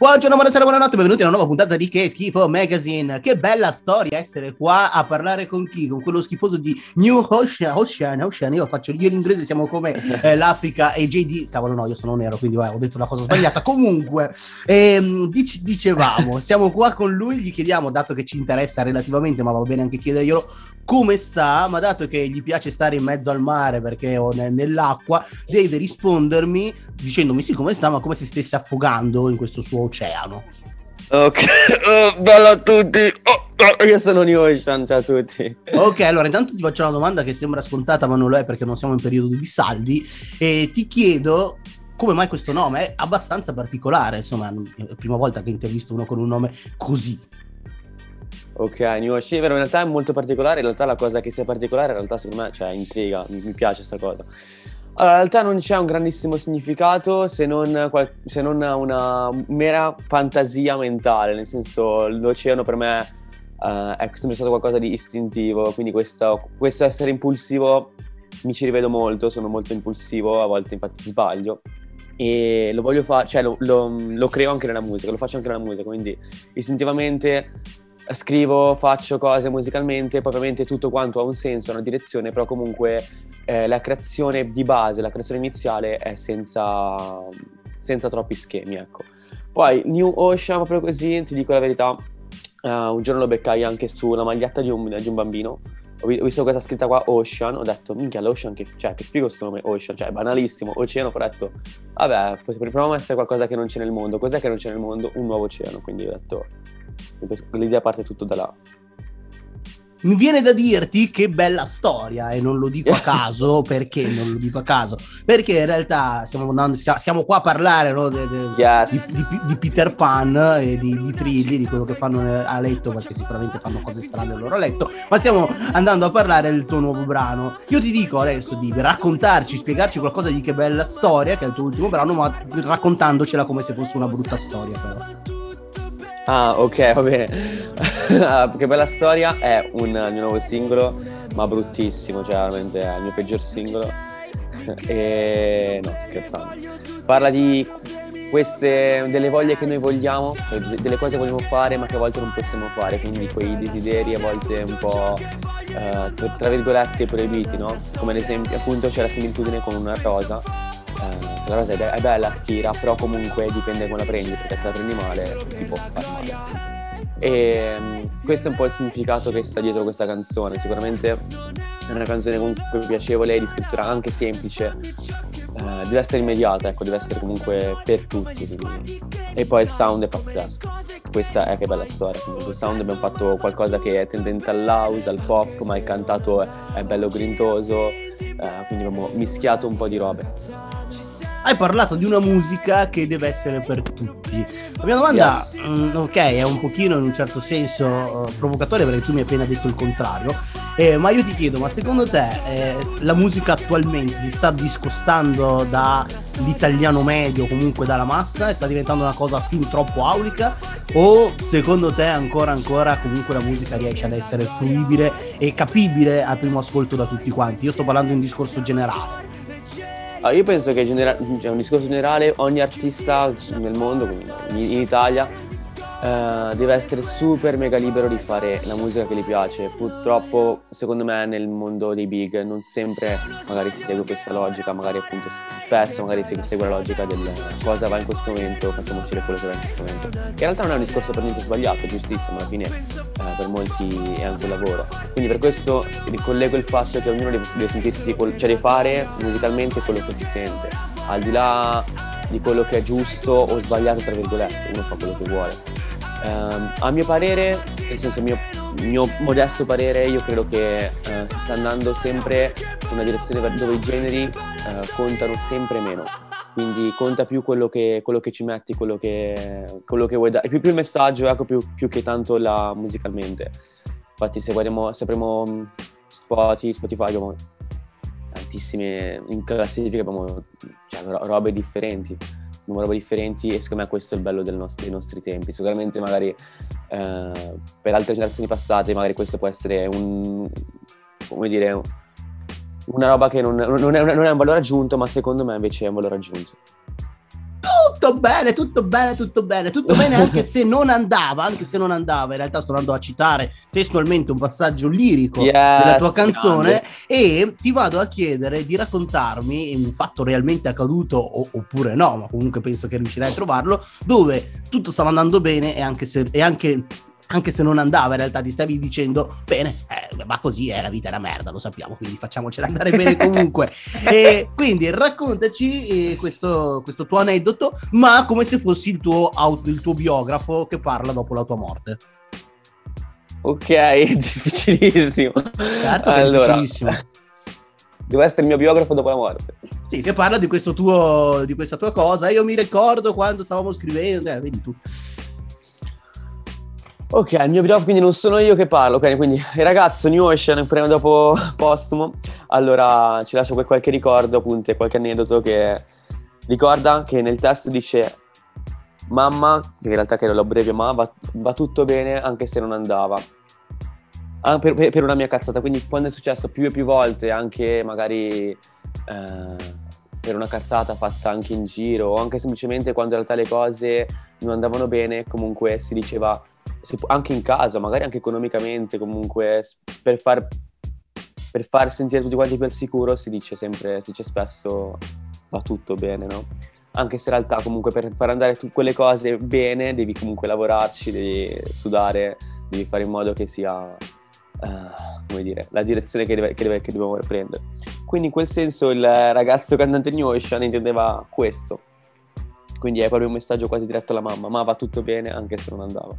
Buongiorno, buonasera, buonanotte, benvenuti a una nuova puntata di Che Schifo Magazine. Che bella storia essere qua a parlare con chi? Con quello schifoso di New Ocean, Ocean, Ocean. Io faccio io l'inglese, siamo come eh, l'Africa e JD. Cavolo, no, io sono nero, quindi vai, ho detto una cosa sbagliata. Comunque, ehm, dic- dicevamo, siamo qua con lui, gli chiediamo, dato che ci interessa relativamente, ma va bene anche chiederglielo, come sta, ma dato che gli piace stare in mezzo al mare perché o nell'acqua, deve rispondermi dicendomi sì come sta, ma come se stesse affogando in questo suo oceano. Ok, oh, bello a tutti. Oh, oh, io sono New Ocean, ciao a tutti. Ok, allora intanto ti faccio una domanda che sembra scontata, ma non lo è perché non siamo in periodo di saldi. E ti chiedo come mai questo nome è abbastanza particolare. Insomma, è la prima volta che intervisto uno con un nome così. Ok, New Ocean, in realtà è molto particolare. In realtà la cosa che sia particolare, in realtà secondo me, cioè, intriga, mi, mi piace questa cosa. Allora, in realtà non c'è un grandissimo significato se non, se non una mera fantasia mentale, nel senso l'oceano per me uh, è sempre stato qualcosa di istintivo, quindi questo, questo, essere impulsivo mi ci rivedo molto, sono molto impulsivo, a volte infatti sbaglio. E lo voglio fare, cioè lo, lo, lo creo anche nella musica, lo faccio anche nella musica, quindi istintivamente scrivo, faccio cose musicalmente, poi ovviamente tutto quanto ha un senso, una direzione, però comunque eh, la creazione di base, la creazione iniziale è senza, senza troppi schemi, ecco. Poi New Ocean, proprio così, ti dico la verità, uh, un giorno lo beccai anche su una maglietta di un, di un bambino, ho, visto questa scritta qua Ocean, ho detto minchia l'Ocean che, cioè, che figo questo nome Ocean, cioè banalissimo, oceano, ho detto vabbè, proviamo a essere qualcosa che non c'è nel mondo, cos'è che non c'è nel mondo? Un nuovo oceano, quindi ho detto l'idea parte tutto da là. Mi viene da dirti che bella storia e non lo dico a caso perché non lo dico a caso perché in realtà stiamo, andando, siamo qua a parlare no, de, de, yes. di, di, di, Peter Pan e di, di Trilli di quello che fanno a letto perché sicuramente fanno cose strane al loro letto ma stiamo andando a parlare del tuo nuovo brano io ti dico adesso di raccontarci spiegarci qualcosa di che bella storia che è il tuo ultimo brano ma raccontandocela come se fosse una brutta storia però Ah, ok, va bene. Ah, che bella storia. È un mio nuovo singolo, ma bruttissimo, cioè veramente è il mio peggior singolo. e no, scherzando. Parla di queste delle voglie che noi vogliamo, cioè delle cose che vogliamo fare ma che a volte non possiamo fare, quindi quei desideri a volte un po' eh, tra virgolette proibiti, no? Come ad esempio appunto c'è la similitudine con una rosa la rosa è, bella, attira, però comunque dipende come la prendi, perché se la prendi male ti può fare male. E um, questo è un po' il significato che sta dietro questa canzone. Sicuramente è una canzone comunque piacevole, di scrittura anche semplice, eh, deve essere immediata, ecco, deve essere comunque per tutti. Quindi. E poi il sound è pazzesco. Questa è che bella storia. Comunque il sound abbiamo fatto qualcosa che è tendente all'house, al pop, ma il cantato è, bello grintoso, eh, quindi abbiamo mischiato un po' di robe hai parlato di una musica che deve essere per tutti. La mia domanda, yes. mh, mm, ok, è un pochino in un certo senso uh, provocatoria perché tu mi hai appena detto il contrario, eh, ma io ti chiedo, ma secondo te eh, la musica attualmente si sta discostando dall'italiano medio, comunque dalla massa, e sta diventando una cosa fin troppo aulica? O secondo te ancora ancora comunque la musica riesce ad essere fruibile e capibile al primo ascolto da tutti quanti? Io sto parlando in discorso generale. Ah, io penso che genera- cioè, un discorso generale, ogni artista nel mondo, in Italia, Uh, deve essere super mega libero di fare la musica che gli piace. Purtroppo, secondo me, nel mondo dei big non sempre magari si segue questa logica, magari appunto spesso magari si segue la logica del cosa va in questo momento, facciamo uscire quello che va in questo momento. In realtà non è un discorso per niente sbagliato, è giustissimo, alla fine uh, per molti è anche un lavoro. Quindi per questo ricollego il fatto che ognuno deve, sentirsi, cioè deve fare musicalmente quello che si sente, al di là di quello che è giusto o sbagliato, tra virgolette, uno fa quello che vuole. Uh, a mio parere, nel senso mio, mio modesto parere, io credo che uh, si sta andando sempre in una direzione dove i generi uh, contano sempre meno. Quindi conta più quello che, quello che ci metti, quello che, quello che vuoi dare. Più, più il messaggio, ecco, più, più, che tanto la musicalmente. Infatti se guardiamo, se apriamo mm, Spotify, Spotify abbiamo tantissime in classifica, abbiamo cioè, robe differenti robe differenti e secondo me questo è il bello nostro, dei nostri tempi. Sicuramente magari eh, per altre generazioni passate magari questo può essere un, come dire, una roba che non, non, è, non è un valore aggiunto, ma secondo me invece è un valore aggiunto. Tutto bene, tutto bene, tutto bene, tutto bene anche se non andava, anche se non andava, in realtà sto andando a citare testualmente un passaggio lirico yes, della tua canzone grande. e ti vado a chiedere di raccontarmi un fatto realmente accaduto o, oppure no, ma comunque penso che riuscirai a trovarlo, dove tutto stava andando bene e anche, se, e anche anche se non andava, in realtà ti stavi dicendo, bene, eh, ma così è, la vita è una merda, lo sappiamo, quindi facciamocela andare bene comunque. e quindi raccontaci eh, questo, questo, tuo aneddoto, ma come se fossi il tuo, auto, il tuo biografo che parla dopo la tua morte. Ok, difficilissimo. Certo che allora, è difficilissimo. Devo essere il mio biografo dopo la morte. Sì, che parla di, questo tuo, di questa tua cosa. Io mi ricordo quando stavamo scrivendo, eh, vedi tu. Ok, il mio blog quindi non sono io che parlo, ok? Quindi ragazzo New Ocean, prima dopo postumo, allora ci lascio qualche ricordo, appunto, qualche aneddoto che ricorda che nel testo dice mamma, che in realtà che lo breve ma va, va, tutto bene anche se non andava. Ah, per, per, una mia cazzata, quindi quando è successo più e più volte, anche magari eh, per una cazzata fatta anche in giro, o anche semplicemente quando in realtà le cose non andavano bene, comunque si diceva anche in casa, magari anche economicamente, comunque per far, per far sentire tutti quanti più al sicuro si dice sempre, si dice spesso va tutto bene, no? Anche se in realtà comunque per far andare tu, quelle cose bene devi comunque lavorarci, devi sudare, devi fare in modo che sia, uh, come dire, la direzione che, deve, che, deve, che dobbiamo prendere. Quindi in quel senso il ragazzo cantante New Ocean intendeva questo. Quindi è proprio un messaggio quasi diretto alla mamma, ma va tutto bene anche se non andava.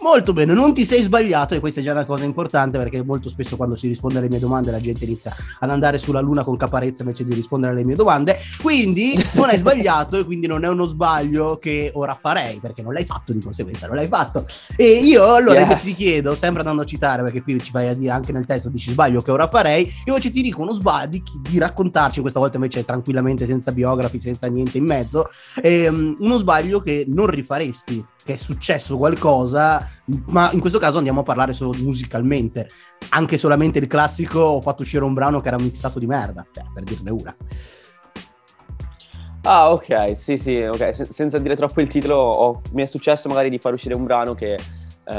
Molto bene, non ti sei sbagliato e questa è già una cosa importante perché molto spesso quando si risponde alle mie domande la gente inizia ad andare sulla luna con caparezza invece di rispondere alle mie domande, quindi non hai sbagliato e quindi non è uno sbaglio che ora farei perché non l'hai fatto di conseguenza, non l'hai fatto. E io allora yes. ti chiedo, sempre andando a citare perché qui ci vai a dire anche nel testo dici sbaglio che ora farei, io invece ti dico uno sbaglio di, di raccontarci, questa volta invece tranquillamente senza biografi, senza niente in mezzo, ehm, uno sbaglio che non rifaresti che è successo qualcosa, ma in questo caso andiamo a parlare solo musicalmente. Anche solamente il classico ho fatto uscire un brano che era mixato di merda, cioè, per dirne una. Ah, ok, sì, sì, ok. Sen- senza dire troppo il titolo, ho- mi è successo magari di far uscire un brano che uh,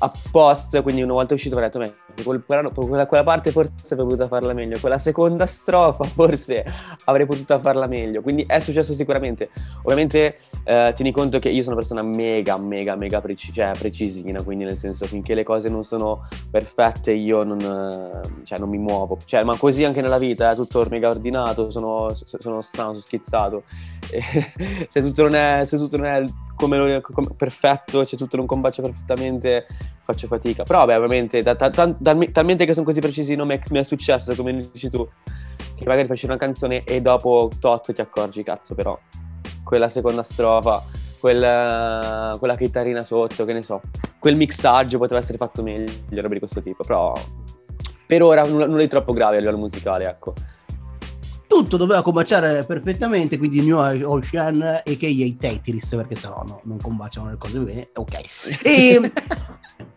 a post, quindi una volta uscito ho detto, quel brano, quella, quella, parte forse avrei potuto farla meglio, quella seconda strofa forse avrei potuto farla meglio, quindi è successo sicuramente. Ovviamente eh, tieni conto che io sono una persona mega, mega, mega preci- cioè, precisina, quindi nel senso finché le cose non sono perfette io non, eh, cioè, non mi muovo, cioè, ma così anche nella vita, è tutto mega ordinato, sono, sono strano, sono schizzato. se, tutto non è, se tutto non è come, come perfetto, cioè tutto non combacia perfettamente, faccio fatica. Però vabbè, ovviamente, da, da, da, talmente che sono così precisi non mi è, mi è successo, come dici tu, che magari faccio una canzone e dopo tot ti accorgi, cazzo, però quella seconda strofa, quella, quella chitarrina sotto, che ne so, quel mixaggio poteva essere fatto meglio, roba di questo tipo, però per ora nulla, nulla di troppo grave a livello musicale, ecco tutto doveva combaciare perfettamente, quindi New Ocean e che i Tetris, perché sennò no, non combaciano le cose bene. Ok. E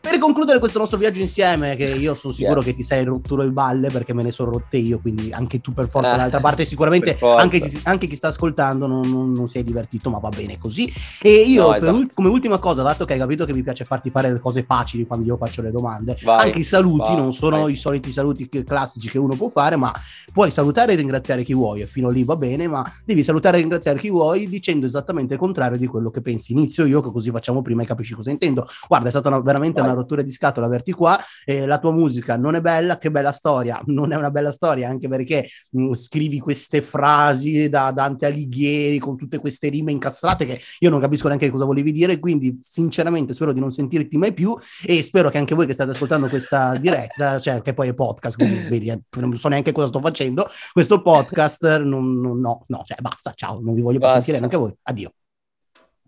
per concludere questo nostro viaggio insieme, che io sono sicuro yeah. che ti sei rotto le balle perché me ne sono rotte io, quindi anche tu per forza, ah, dall'altra parte sicuramente anche, anche, chi sta ascoltando non, non, non, si è divertito, ma va bene così. E io no, esatto. come ultima cosa, dato che hai capito che mi piace farti fare le cose facili quando io faccio le domande, vai, anche i saluti vai, non sono vai. i soliti saluti classici che uno può fare, ma puoi salutare e ringraziare chi vuoi, e fino lì va bene, ma devi salutare e ringraziare chi vuoi dicendo esattamente il contrario di quello che pensi. Inizio io, che così facciamo prima e capisci cosa intendo. Guarda, è stata una, veramente una rottura di scatola averti qua, eh, la tua musica non è bella, che bella storia, non è una bella storia anche perché mh, mm, scrivi queste frasi da Dante Alighieri con tutte queste rime incastrate che io non capisco neanche cosa volevi dire, quindi sinceramente spero di non sentirti mai più e spero che anche voi che state ascoltando questa diretta, cioè che poi è podcast, quindi vedi, eh, non so neanche cosa sto facendo, questo podcast non, non, no, no, cioè basta, ciao, non vi voglio più sentire neanche voi, addio.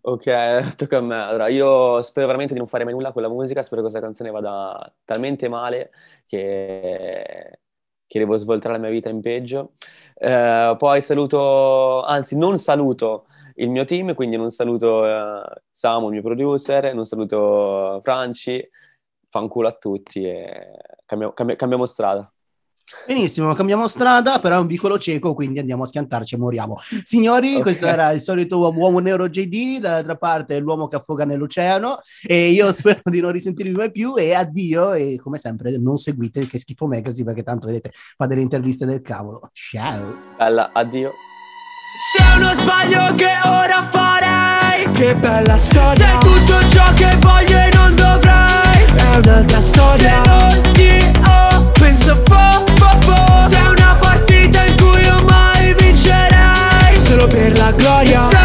Ok, tocca a me. Allora, io spero veramente di non fare mai nulla con la musica, spero che questa canzone vada talmente male che, che devo svoltare la mia vita in peggio. Eh, poi saluto, anzi non saluto il mio team, quindi non saluto eh, Samu, il mio producer, non saluto Franci, fanculo a tutti e cambiamo, cambiamo, cambiamo strada. Benissimo, cambiamo strada, però è un vicolo cieco, quindi andiamo a schiantarci e moriamo. Signori, okay. questo era il solito uomo, uomo nero JD, dall'altra parte l'uomo che affoga nell'oceano e io spero di non risentirvi mai più e addio e come sempre non seguite che schifo magazine perché tanto vedete fa delle interviste del cavolo. Ciao. Bella, addio. Se uno sbaglio che ora farei Che bella storia Sei tutto ciò che voglio e non dovrei È un'altra storia Se non ti so fo, fo. Se una partita in cui io mai vincerai Solo per la gloria